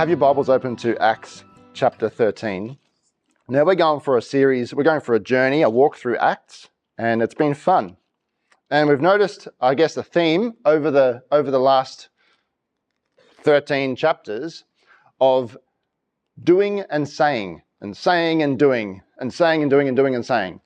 Have your Bibles open to Acts chapter 13. Now we're going for a series, we're going for a journey, a walk through Acts, and it's been fun. And we've noticed, I guess, a theme over the over the last 13 chapters of doing and saying, and saying and doing, and saying and doing and doing and saying.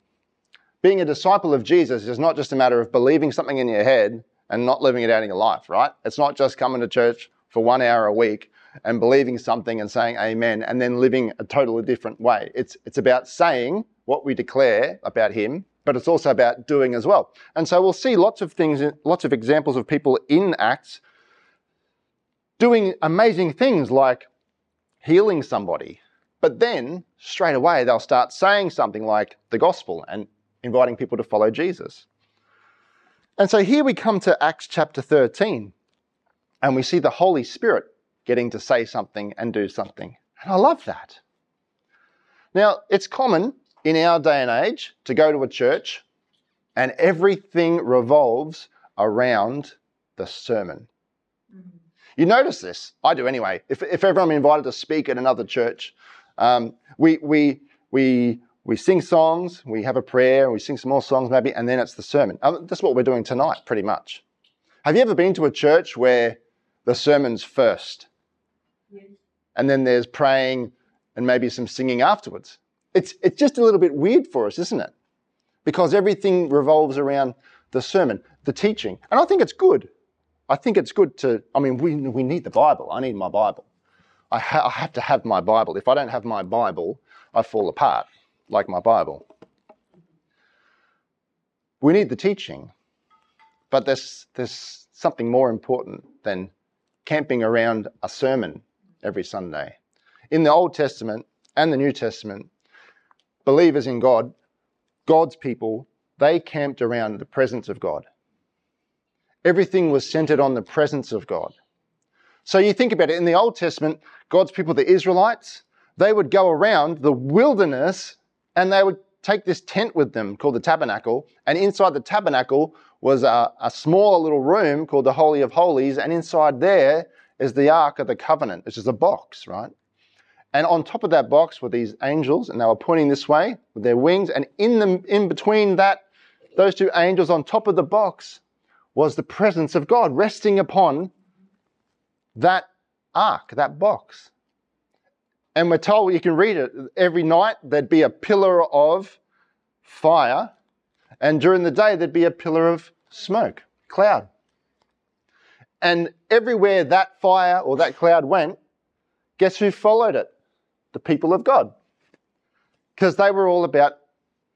Being a disciple of Jesus is not just a matter of believing something in your head and not living it out in your life, right? It's not just coming to church for one hour a week and believing something and saying amen and then living a totally different way. It's, it's about saying what we declare about Him, but it's also about doing as well. And so we'll see lots of things, lots of examples of people in Acts doing amazing things like healing somebody. But then straight away they'll start saying something like the gospel and inviting people to follow Jesus. And so here we come to Acts chapter 13 and we see the Holy Spirit getting to say something and do something. And I love that. Now, it's common in our day and age to go to a church and everything revolves around the sermon. Mm-hmm. You notice this. I do anyway. If, if ever I'm invited to speak at another church, um, we, we, we, we sing songs, we have a prayer, we sing some more songs maybe, and then it's the sermon. Um, that's what we're doing tonight, pretty much. Have you ever been to a church where the sermon's first? And then there's praying and maybe some singing afterwards. It's, it's just a little bit weird for us, isn't it? Because everything revolves around the sermon, the teaching. And I think it's good. I think it's good to, I mean, we, we need the Bible. I need my Bible. I, ha- I have to have my Bible. If I don't have my Bible, I fall apart like my Bible. We need the teaching, but there's, there's something more important than camping around a sermon every Sunday. In the Old Testament and the New Testament, believers in God, God's people, they camped around the presence of God. Everything was centered on the presence of God. So you think about it, in the Old Testament, God's people, the Israelites, they would go around the wilderness and they would take this tent with them called the tabernacle. And inside the tabernacle was a, a smaller little room called the Holy of Holies. And inside there is the Ark of the Covenant, which is a box, right? And on top of that box were these angels, and they were pointing this way with their wings. And in the in between that, those two angels on top of the box was the presence of God resting upon that ark, that box. And we're told you can read it every night there'd be a pillar of fire, and during the day there'd be a pillar of smoke, cloud. And everywhere that fire or that cloud went, guess who followed it? The people of God. Because they were all about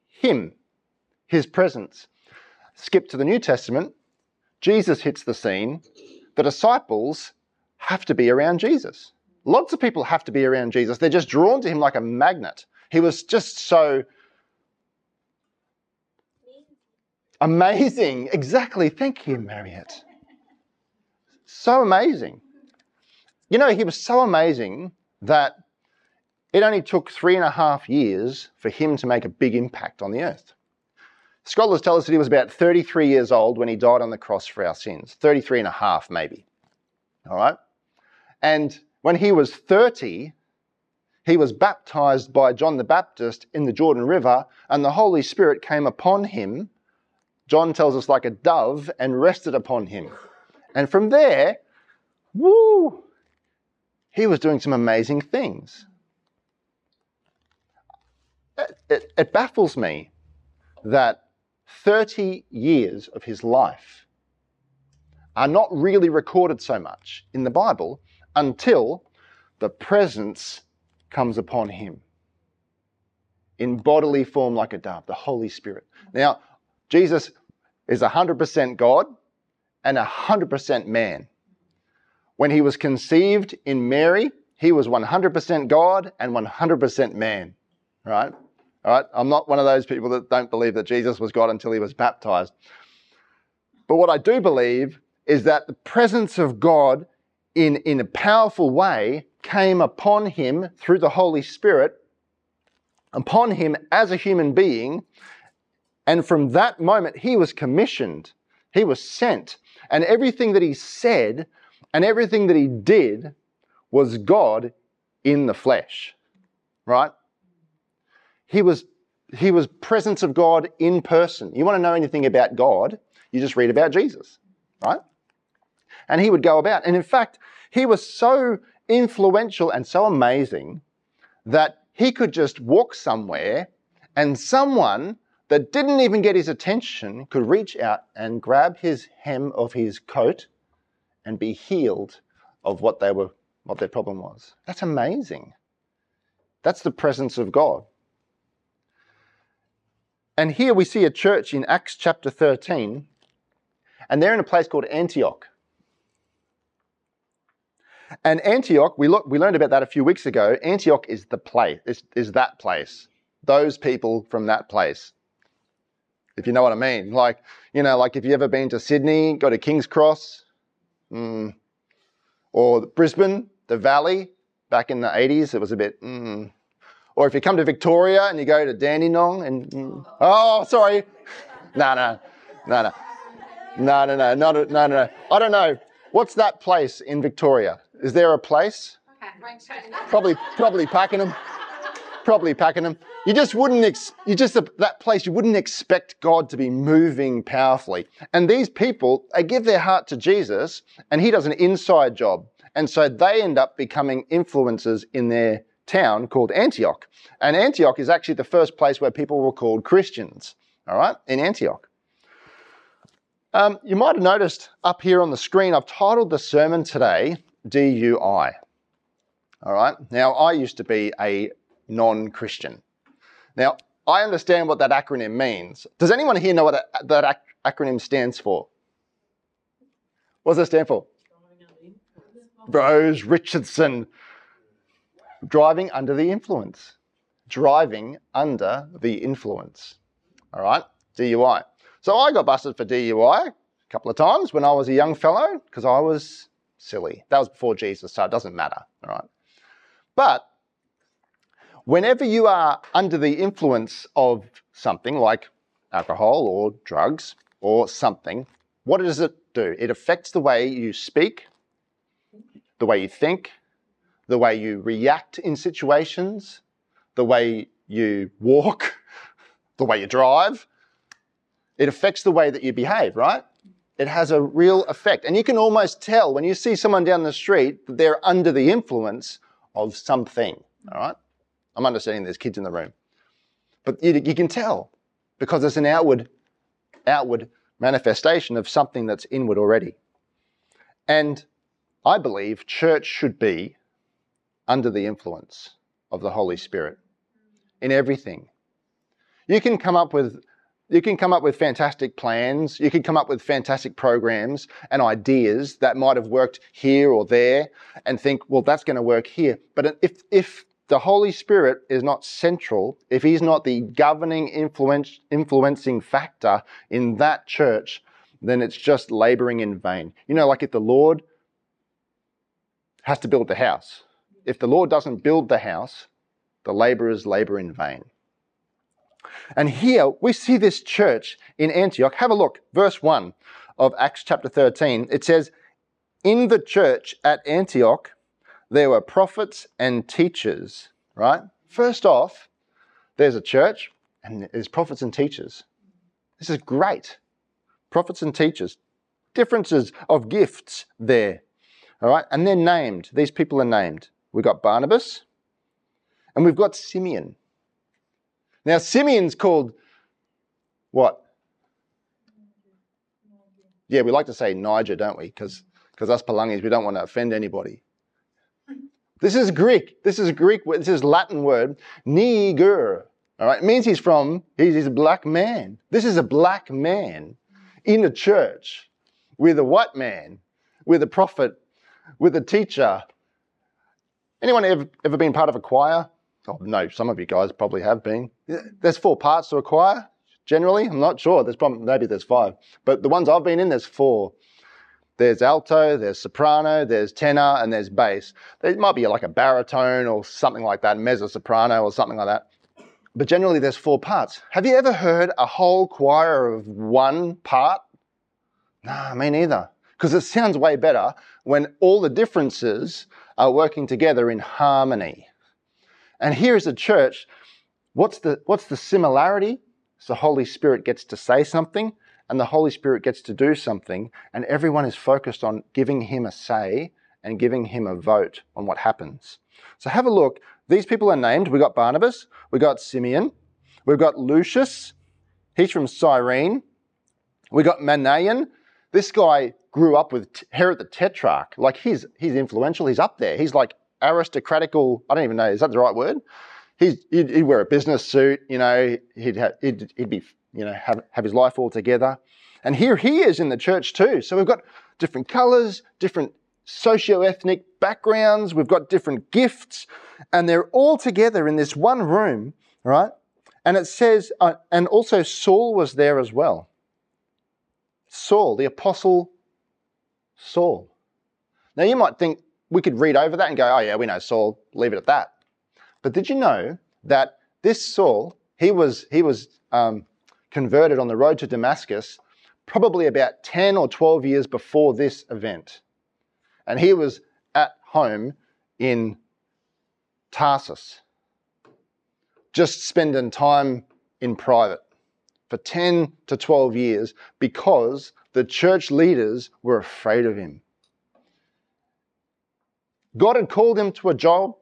Him, His presence. Skip to the New Testament, Jesus hits the scene. The disciples have to be around Jesus. Lots of people have to be around Jesus. They're just drawn to Him like a magnet. He was just so amazing. Exactly. Thank you, Marriott. So amazing. You know, he was so amazing that it only took three and a half years for him to make a big impact on the earth. Scholars tell us that he was about 33 years old when he died on the cross for our sins. 33 and a half, maybe. All right? And when he was 30, he was baptized by John the Baptist in the Jordan River, and the Holy Spirit came upon him. John tells us like a dove and rested upon him. And from there, woo, he was doing some amazing things. It, it, it baffles me that 30 years of his life are not really recorded so much in the Bible until the presence comes upon him in bodily form like a dove, the Holy Spirit. Now, Jesus is 100% God and 100% man. When he was conceived in Mary, he was 100% God and 100% man. Right? All right? I'm not one of those people that don't believe that Jesus was God until he was baptized. But what I do believe is that the presence of God in, in a powerful way came upon him through the Holy Spirit, upon him as a human being. And from that moment, he was commissioned, he was sent and everything that he said and everything that he did was God in the flesh, right? He was, he was presence of God in person. You want to know anything about God, you just read about Jesus, right? And he would go about. And in fact, he was so influential and so amazing that he could just walk somewhere and someone that didn't even get his attention could reach out and grab his hem of his coat and be healed of what they were what their problem was. That's amazing. That's the presence of God. And here we see a church in Acts chapter 13, and they're in a place called Antioch. And Antioch, we, look, we learned about that a few weeks ago. Antioch is the place, is, is that place. Those people from that place. If you know what I mean. Like, you know, like if you ever been to Sydney, go to King's Cross, mm, or Brisbane, the Valley, back in the 80s, it was a bit, mm. Or if you come to Victoria and you go to Dandenong and, mm. oh, sorry. No, no, no, no. No, no, no, no, no, no. I don't know. What's that place in Victoria? Is there a place? Probably, probably Pakenham. Probably them. You just wouldn't, ex- you just, that place, you wouldn't expect God to be moving powerfully. And these people, they give their heart to Jesus and he does an inside job. And so they end up becoming influencers in their town called Antioch. And Antioch is actually the first place where people were called Christians, all right, in Antioch. Um, you might have noticed up here on the screen, I've titled the sermon today DUI. All right. Now, I used to be a non Christian. Now, I understand what that acronym means. Does anyone here know what that, that ac- acronym stands for? What does it stand for? Rose Richardson. Driving under the influence. Driving under the influence. All right. DUI. So I got busted for DUI a couple of times when I was a young fellow because I was silly. That was before Jesus, so it doesn't matter, all right? But whenever you are under the influence of something like alcohol or drugs or something, what does it do? It affects the way you speak, the way you think, the way you react in situations, the way you walk, the way you drive. It affects the way that you behave, right? it has a real effect. And you can almost tell when you see someone down the street that they're under the influence of something. All right? I'm understanding there's kids in the room. But you, you can tell because it's an outward, outward manifestation of something that's inward already. And I believe church should be under the influence of the Holy Spirit in everything. You can come up with you can come up with fantastic plans. You can come up with fantastic programs and ideas that might have worked here or there and think, well, that's going to work here. But if, if the Holy Spirit is not central, if he's not the governing influence, influencing factor in that church, then it's just laboring in vain. You know, like if the Lord has to build the house, if the Lord doesn't build the house, the laborers labor in vain. And here we see this church in Antioch. Have a look, verse 1 of Acts chapter 13. It says, In the church at Antioch, there were prophets and teachers, right? First off, there's a church and there's prophets and teachers. This is great. Prophets and teachers. Differences of gifts there. All right. And they're named. These people are named. We've got Barnabas and we've got Simeon. Now, Simeon's called what? Yeah, we like to say Niger, don't we? Because us Palangis, we don't want to offend anybody. This is Greek. This is Greek. This is Latin word, niger. All right, it means he's from, he's, he's a black man. This is a black man in a church with a white man, with a prophet, with a teacher. Anyone ever, ever been part of a choir? Oh, no, some of you guys probably have been. There's four parts to a choir, generally. I'm not sure. There's probably, maybe there's five. But the ones I've been in, there's four. There's alto, there's soprano, there's tenor, and there's bass. There might be like a baritone or something like that, mezzo soprano or something like that. But generally, there's four parts. Have you ever heard a whole choir of one part? Nah, me neither. Because it sounds way better when all the differences are working together in harmony. And here is a church. What's the, what's the similarity? So the Holy Spirit gets to say something and the Holy Spirit gets to do something, and everyone is focused on giving him a say and giving him a vote on what happens. So have a look. These people are named. We've got Barnabas, we've got Simeon, we've got Lucius, he's from Cyrene, we've got Manaen. This guy grew up with Herod the Tetrarch. Like he's he's influential, he's up there. He's like aristocratical, I don't even know, is that the right word? He'd, he'd wear a business suit, you know, he'd, have, he'd, he'd be, you know, have, have his life all together. And here he is in the church too. So we've got different colors, different socio-ethnic backgrounds, we've got different gifts, and they're all together in this one room, right? And it says, uh, and also Saul was there as well. Saul, the apostle Saul. Now you might think we could read over that and go, oh yeah, we know Saul, leave it at that. But did you know that this Saul, he was, he was um, converted on the road to Damascus probably about 10 or 12 years before this event. And he was at home in Tarsus, just spending time in private for 10 to 12 years because the church leaders were afraid of him. God had called him to a job.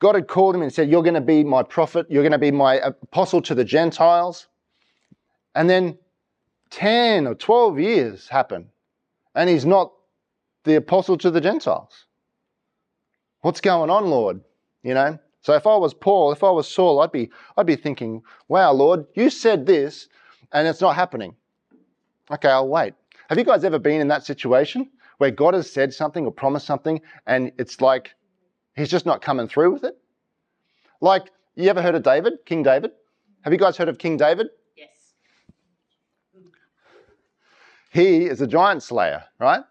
God had called him and said, You're going to be my prophet, you're going to be my apostle to the Gentiles. And then 10 or 12 years happen, and he's not the apostle to the Gentiles. What's going on, Lord? You know? So if I was Paul, if I was Saul, I'd be, I'd be thinking, wow, Lord, you said this and it's not happening. Okay, I'll wait. Have you guys ever been in that situation where God has said something or promised something and it's like he's just not coming through with it? Like, you ever heard of David, King David? Have you guys heard of King David? Yes. He is a giant slayer, right?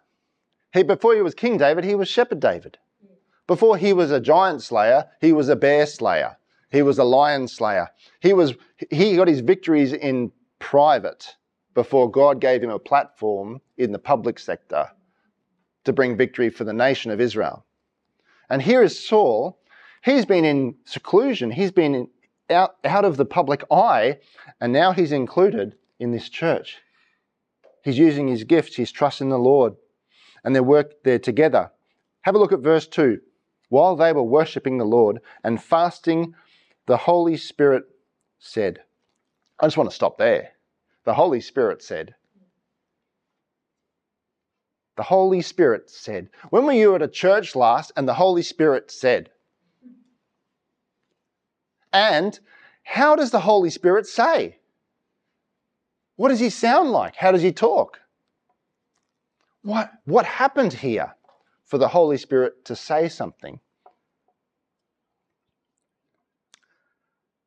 He, before he was King David, he was Shepherd David. Before he was a giant slayer, he was a bear slayer. He was a lion slayer. He was he got his victories in private before God gave him a platform in the public sector to bring victory for the nation of Israel. And here is Saul. He's been in seclusion. He's been in, out, out of the public eye, and now he's included in this church. He's using his gifts. He's trusting the Lord and they work there together. Have a look at verse 2. While they were worshipping the Lord and fasting, the Holy Spirit said, I just want to stop there. The Holy Spirit said, the Holy Spirit said. When were you at a church last and the Holy Spirit said? And how does the Holy Spirit say? What does he sound like? How does he talk? What, what happened here for the Holy Spirit to say something?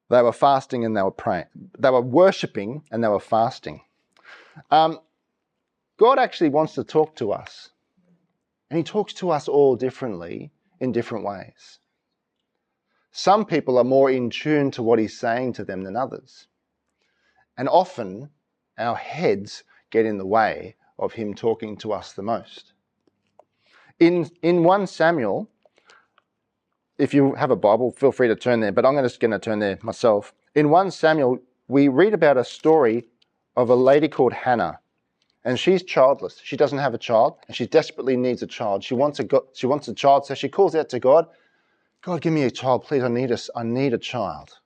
They were fasting and they were praying. They were worshipping and they were fasting. Um, God actually wants to talk to us. And He talks to us all differently in different ways. Some people are more in tune to what He's saying to them than others. And often our heads get in the way of him talking to us the most. In, in 1 Samuel, if you have a Bible, feel free to turn there, but I'm just going to turn there myself. In 1 Samuel, we read about a story of a lady called Hannah. And she's childless. She doesn't have a child, and she desperately needs a child. She wants a, she wants a child, so she calls out to God, God, give me a child, please. I need a, I need a child.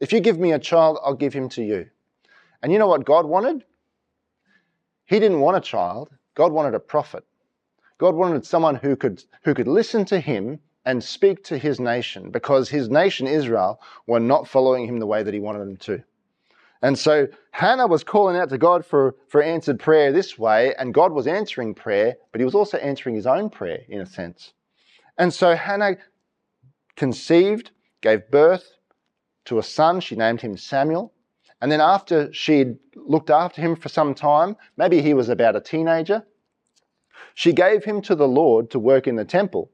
If you give me a child, I'll give him to you. And you know what God wanted? He didn't want a child. God wanted a prophet. God wanted someone who could, who could listen to him and speak to his nation because his nation, Israel, were not following him the way that he wanted them to. And so Hannah was calling out to God for, for answered prayer this way, and God was answering prayer, but he was also answering his own prayer in a sense. And so Hannah conceived, gave birth to a son. She named him Samuel. And then after she'd looked after him for some time, maybe he was about a teenager, she gave him to the Lord to work in the temple.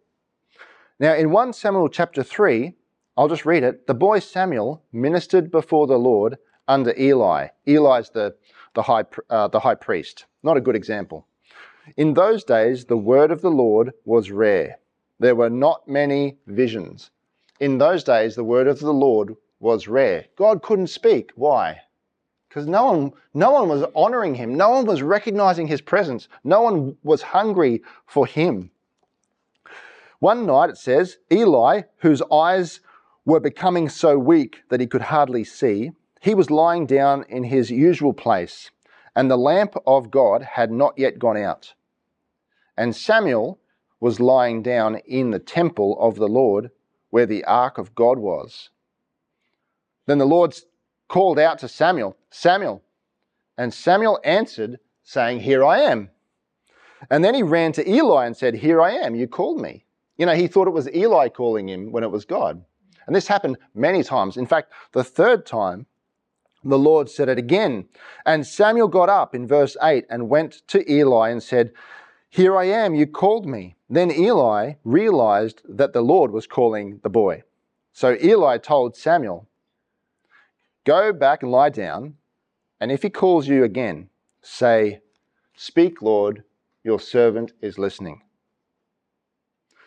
Now, in 1 Samuel chapter 3, I'll just read it. The boy Samuel ministered before the Lord under Eli. Eli's the, the, high, uh, the high priest. Not a good example. In those days, the word of the Lord was rare. There were not many visions. In those days, the word of the Lord was rare. God couldn't speak. Why? Because no one, no one was honoring him. No one was recognizing his presence. No one was hungry for him. One night, it says, Eli, whose eyes were becoming so weak that he could hardly see, he was lying down in his usual place, and the lamp of God had not yet gone out. And Samuel was lying down in the temple of the Lord, where the ark of God was. Then the Lord called out to Samuel, Samuel. And Samuel answered, saying, Here I am. And then he ran to Eli and said, Here I am, you called me. You know, he thought it was Eli calling him when it was God. And this happened many times. In fact, the third time, the Lord said it again. And Samuel got up in verse 8 and went to Eli and said, Here I am, you called me. Then Eli realized that the Lord was calling the boy. So Eli told Samuel, Go back and lie down, and if he calls you again, say, Speak, Lord, your servant is listening.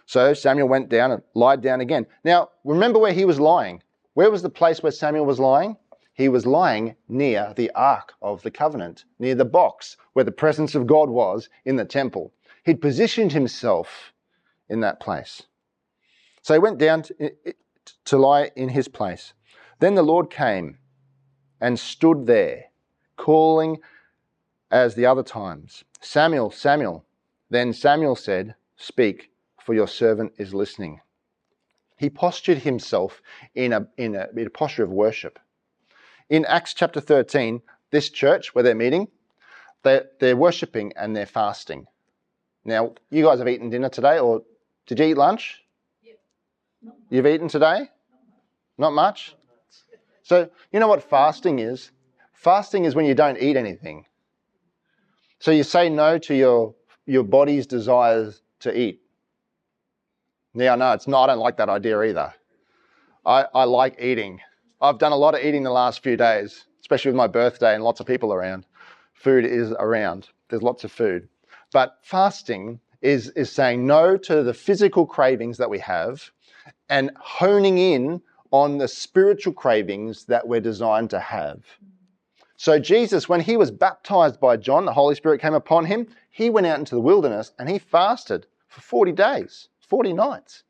So Samuel went down and lied down again. Now, remember where he was lying. Where was the place where Samuel was lying? He was lying near the Ark of the Covenant, near the box where the presence of God was in the temple. He'd positioned himself in that place. So he went down to, to lie in his place. Then the Lord came and stood there, calling as the other times, Samuel, Samuel. Then Samuel said, Speak, for your servant is listening. He postured himself in a, in a, in a posture of worship. In Acts chapter 13, this church where they're meeting, they're, they're worshipping and they're fasting. Now, you guys have eaten dinner today, or did you eat lunch? You've eaten today? Not much? So, you know what fasting is? Fasting is when you don't eat anything. So you say no to your, your body's desires to eat. Yeah, no, it's not. I don't like that idea either. I, I like eating. I've done a lot of eating the last few days, especially with my birthday and lots of people around. Food is around. There's lots of food. But fasting is, is saying no to the physical cravings that we have and honing in on the spiritual cravings that we're designed to have. So, Jesus, when he was baptized by John, the Holy Spirit came upon him, he went out into the wilderness and he fasted for 40 days, 40 nights.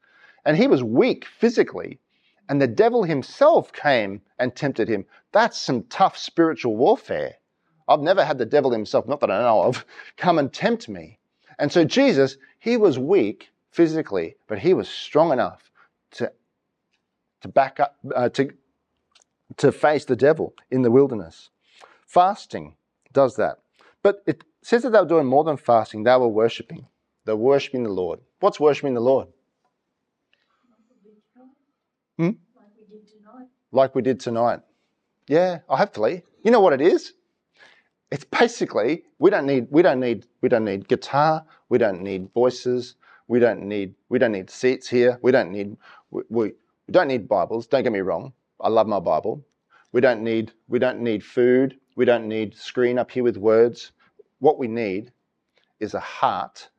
And he was weak physically. And the devil himself came and tempted him. That's some tough spiritual warfare. I've never had the devil himself, not that I know of, come and tempt me. And so Jesus, he was weak physically, but he was strong enough to to back up, uh, to, to face the devil in the wilderness. Fasting does that. But it says that they were doing more than fasting, they were worshipping. They're worshipping the Lord. What's worshipping the Lord? Hmm? Like we did tonight. Like we did tonight. Yeah, hopefully. You know what it is? It's basically we don't need we don't need we don't need guitar, we don't need voices, we don't need we don't need seats here, we don't need we, we don't need Bibles, don't get me wrong. I love my Bible. We don't need we don't need food. We don't need screen up here with words. What we need is a heart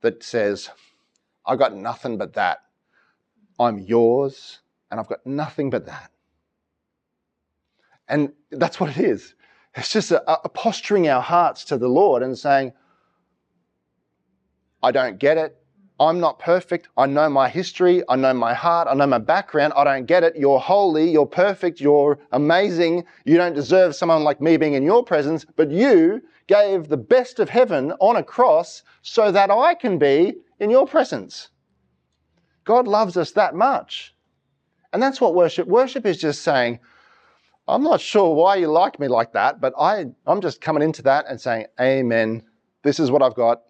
that says, I got nothing but that. I'm yours, and I've got nothing but that. And that's what it is. It's just a, a posturing our hearts to the Lord and saying, I don't get it. I'm not perfect. I know my history. I know my heart. I know my background. I don't get it. You're holy. You're perfect. You're amazing. You don't deserve someone like me being in your presence, but you gave the best of heaven on a cross so that I can be in your presence. God loves us that much. And that's what worship. Worship is just saying, I'm not sure why you like me like that, but I, I'm just coming into that and saying, Amen. This is what I've got.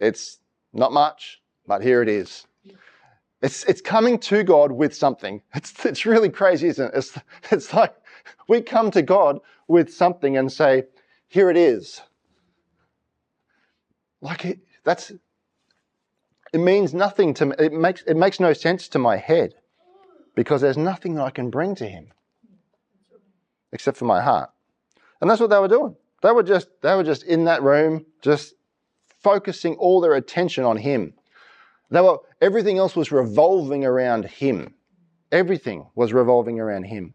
It's not much but here it is. It's, it's coming to God with something. It's, it's really crazy, isn't it? It's, it's like we come to God with something and say, here it is. Like it, that's, it means nothing to me. It makes, it makes no sense to my head because there's nothing that I can bring to Him except for my heart. And that's what they were doing. They were just, they were just in that room, just focusing all their attention on him. They were, everything else was revolving around him. Everything was revolving around him.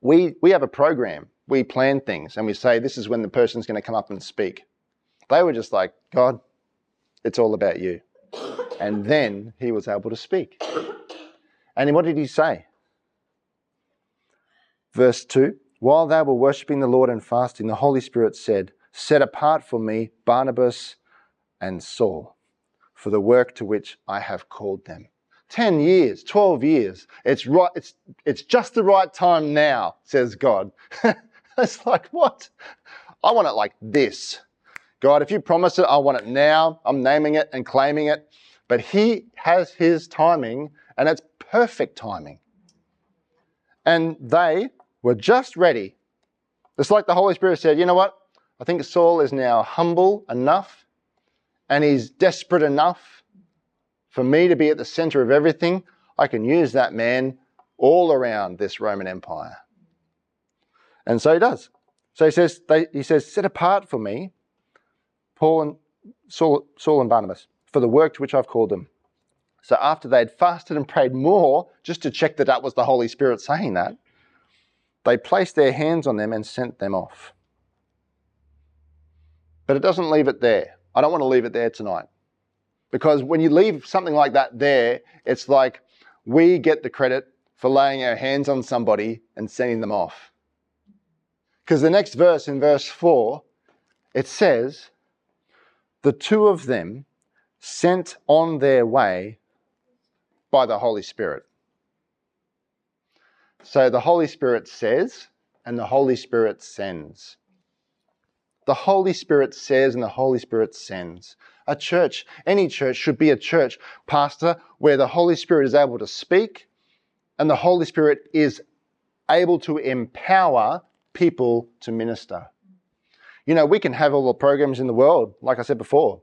We, we have a program. We plan things and we say, this is when the person's going to come up and speak. They were just like, God, it's all about you. And then he was able to speak. And what did he say? Verse 2 While they were worshipping the Lord and fasting, the Holy Spirit said, Set apart for me Barnabas and Saul for the work to which I have called them. 10 years, 12 years. It's right, it's, it's just the right time now, says God. it's like, what? I want it like this. God, if you promise it, I want it now. I'm naming it and claiming it. But He has His timing, and it's perfect timing. And they were just ready. It's like the Holy Spirit said, you know what? I think Saul is now humble enough and he's desperate enough for me to be at the center of everything. I can use that man all around this Roman Empire. And so he does. So he says, they, he says, set apart for me Paul and Saul, Saul and Barnabas for the work to which I've called them. So after they had fasted and prayed more, just to check that that was the Holy Spirit saying that, they placed their hands on them and sent them off. But it doesn't leave it there. I don't want to leave it there tonight. Because when you leave something like that there, it's like we get the credit for laying our hands on somebody and sending them off. Because the next verse, in verse 4, it says, The two of them sent on their way by the Holy Spirit. So the Holy Spirit says, and the Holy Spirit sends. The Holy Spirit says, and the Holy Spirit sends. A church, any church, should be a church, Pastor, where the Holy Spirit is able to speak and the Holy Spirit is able to empower people to minister. You know, we can have all the programs in the world, like I said before,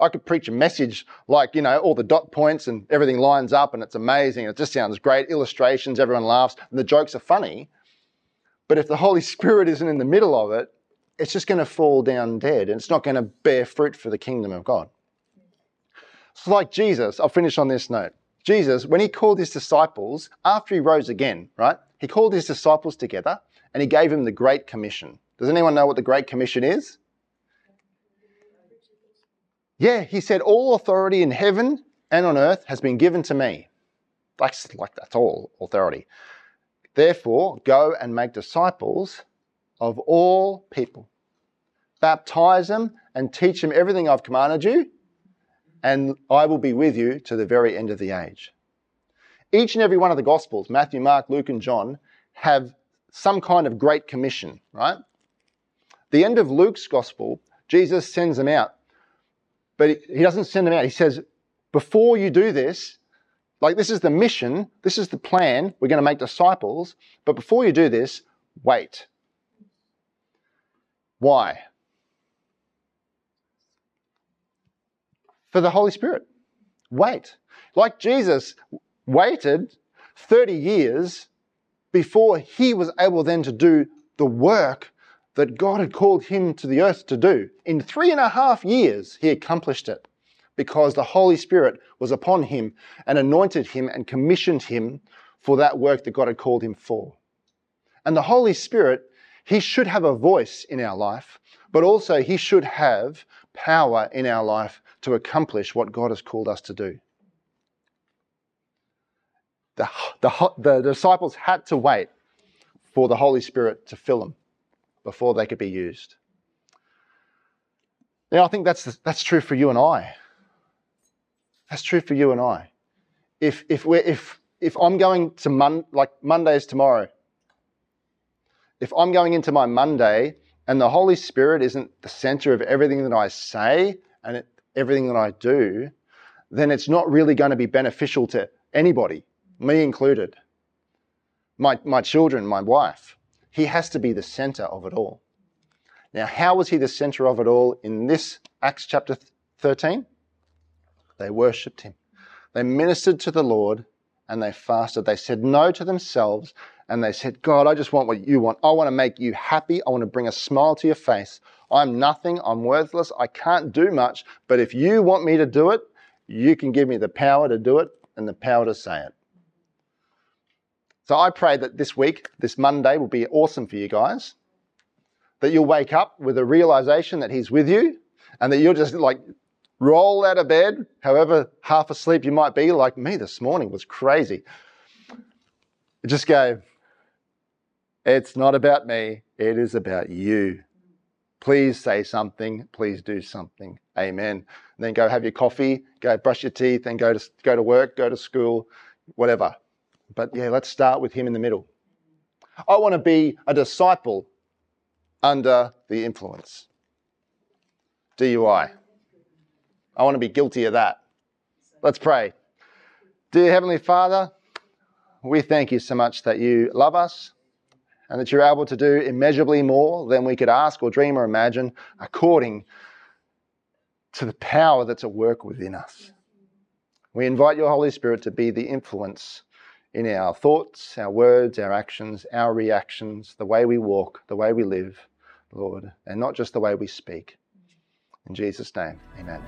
I could preach a message like, you know, all the dot points and everything lines up and it's amazing. It just sounds great. Illustrations, everyone laughs, and the jokes are funny. But if the Holy Spirit isn't in the middle of it, it's just going to fall down dead and it's not going to bear fruit for the kingdom of God. It's like Jesus. I'll finish on this note. Jesus, when he called his disciples, after he rose again, right? He called his disciples together and he gave him the Great Commission. Does anyone know what the Great Commission is? Yeah, he said, All authority in heaven and on earth has been given to me. That's like that's all authority. Therefore, go and make disciples of all people. Baptize them and teach them everything I've commanded you, and I will be with you to the very end of the age. Each and every one of the Gospels, Matthew, Mark, Luke, and John, have some kind of great commission, right? The end of Luke's Gospel, Jesus sends them out but he doesn't send them out. He says, before you do this, like this is the mission, this is the plan, we're going to make disciples, but before you do this, wait. Why? For the Holy Spirit. Wait. Like Jesus waited 30 years before he was able then to do the work that God had called him to the earth to do. In three and a half years, he accomplished it because the Holy Spirit was upon him and anointed him and commissioned him for that work that God had called him for. And the Holy Spirit, he should have a voice in our life, but also he should have power in our life to accomplish what God has called us to do. The, the, the disciples had to wait for the Holy Spirit to fill them before they could be used. Now, I think that's, that's true for you and I. That's true for you and I. If, if, we're, if, if I'm going to Mon- like Monday's tomorrow, if I'm going into my Monday and the Holy Spirit isn't the center of everything that I say and it, everything that I do, then it's not really going to be beneficial to anybody, me included, my, my children, my wife. He has to be the center of it all. Now, how was he the center of it all in this Acts chapter 13? They worshipped him. They ministered to the Lord and they fasted. They said no to themselves and they said, God, I just want what you want. I want to make you happy. I want to bring a smile to your face. I'm nothing. I'm worthless. I can't do much. But if you want me to do it, you can give me the power to do it and the power to say it. So I pray that this week, this Monday, will be awesome for you guys. That you'll wake up with a realization that He's with you and that you'll just like roll out of bed, however half asleep you might be, like me this morning was crazy. Just go, it's not about me, it is about you. Please say something, please do something. Amen. And then go have your coffee, go brush your teeth, and go to, go to work, go to school, whatever. But yeah, let's start with Him in the middle. I want to be a disciple under the influence. DUI. I want to be guilty of that. Let's pray. Dear Heavenly Father, we thank you so much that you love us and that you're able to do immeasurably more than we could ask or dream or imagine according to the power that's at work within us. We invite your Holy Spirit to be the influence in our thoughts, our words, our actions, our reactions, the way we walk, the way we live, Lord, and not just the way we speak. In Jesus' name, amen.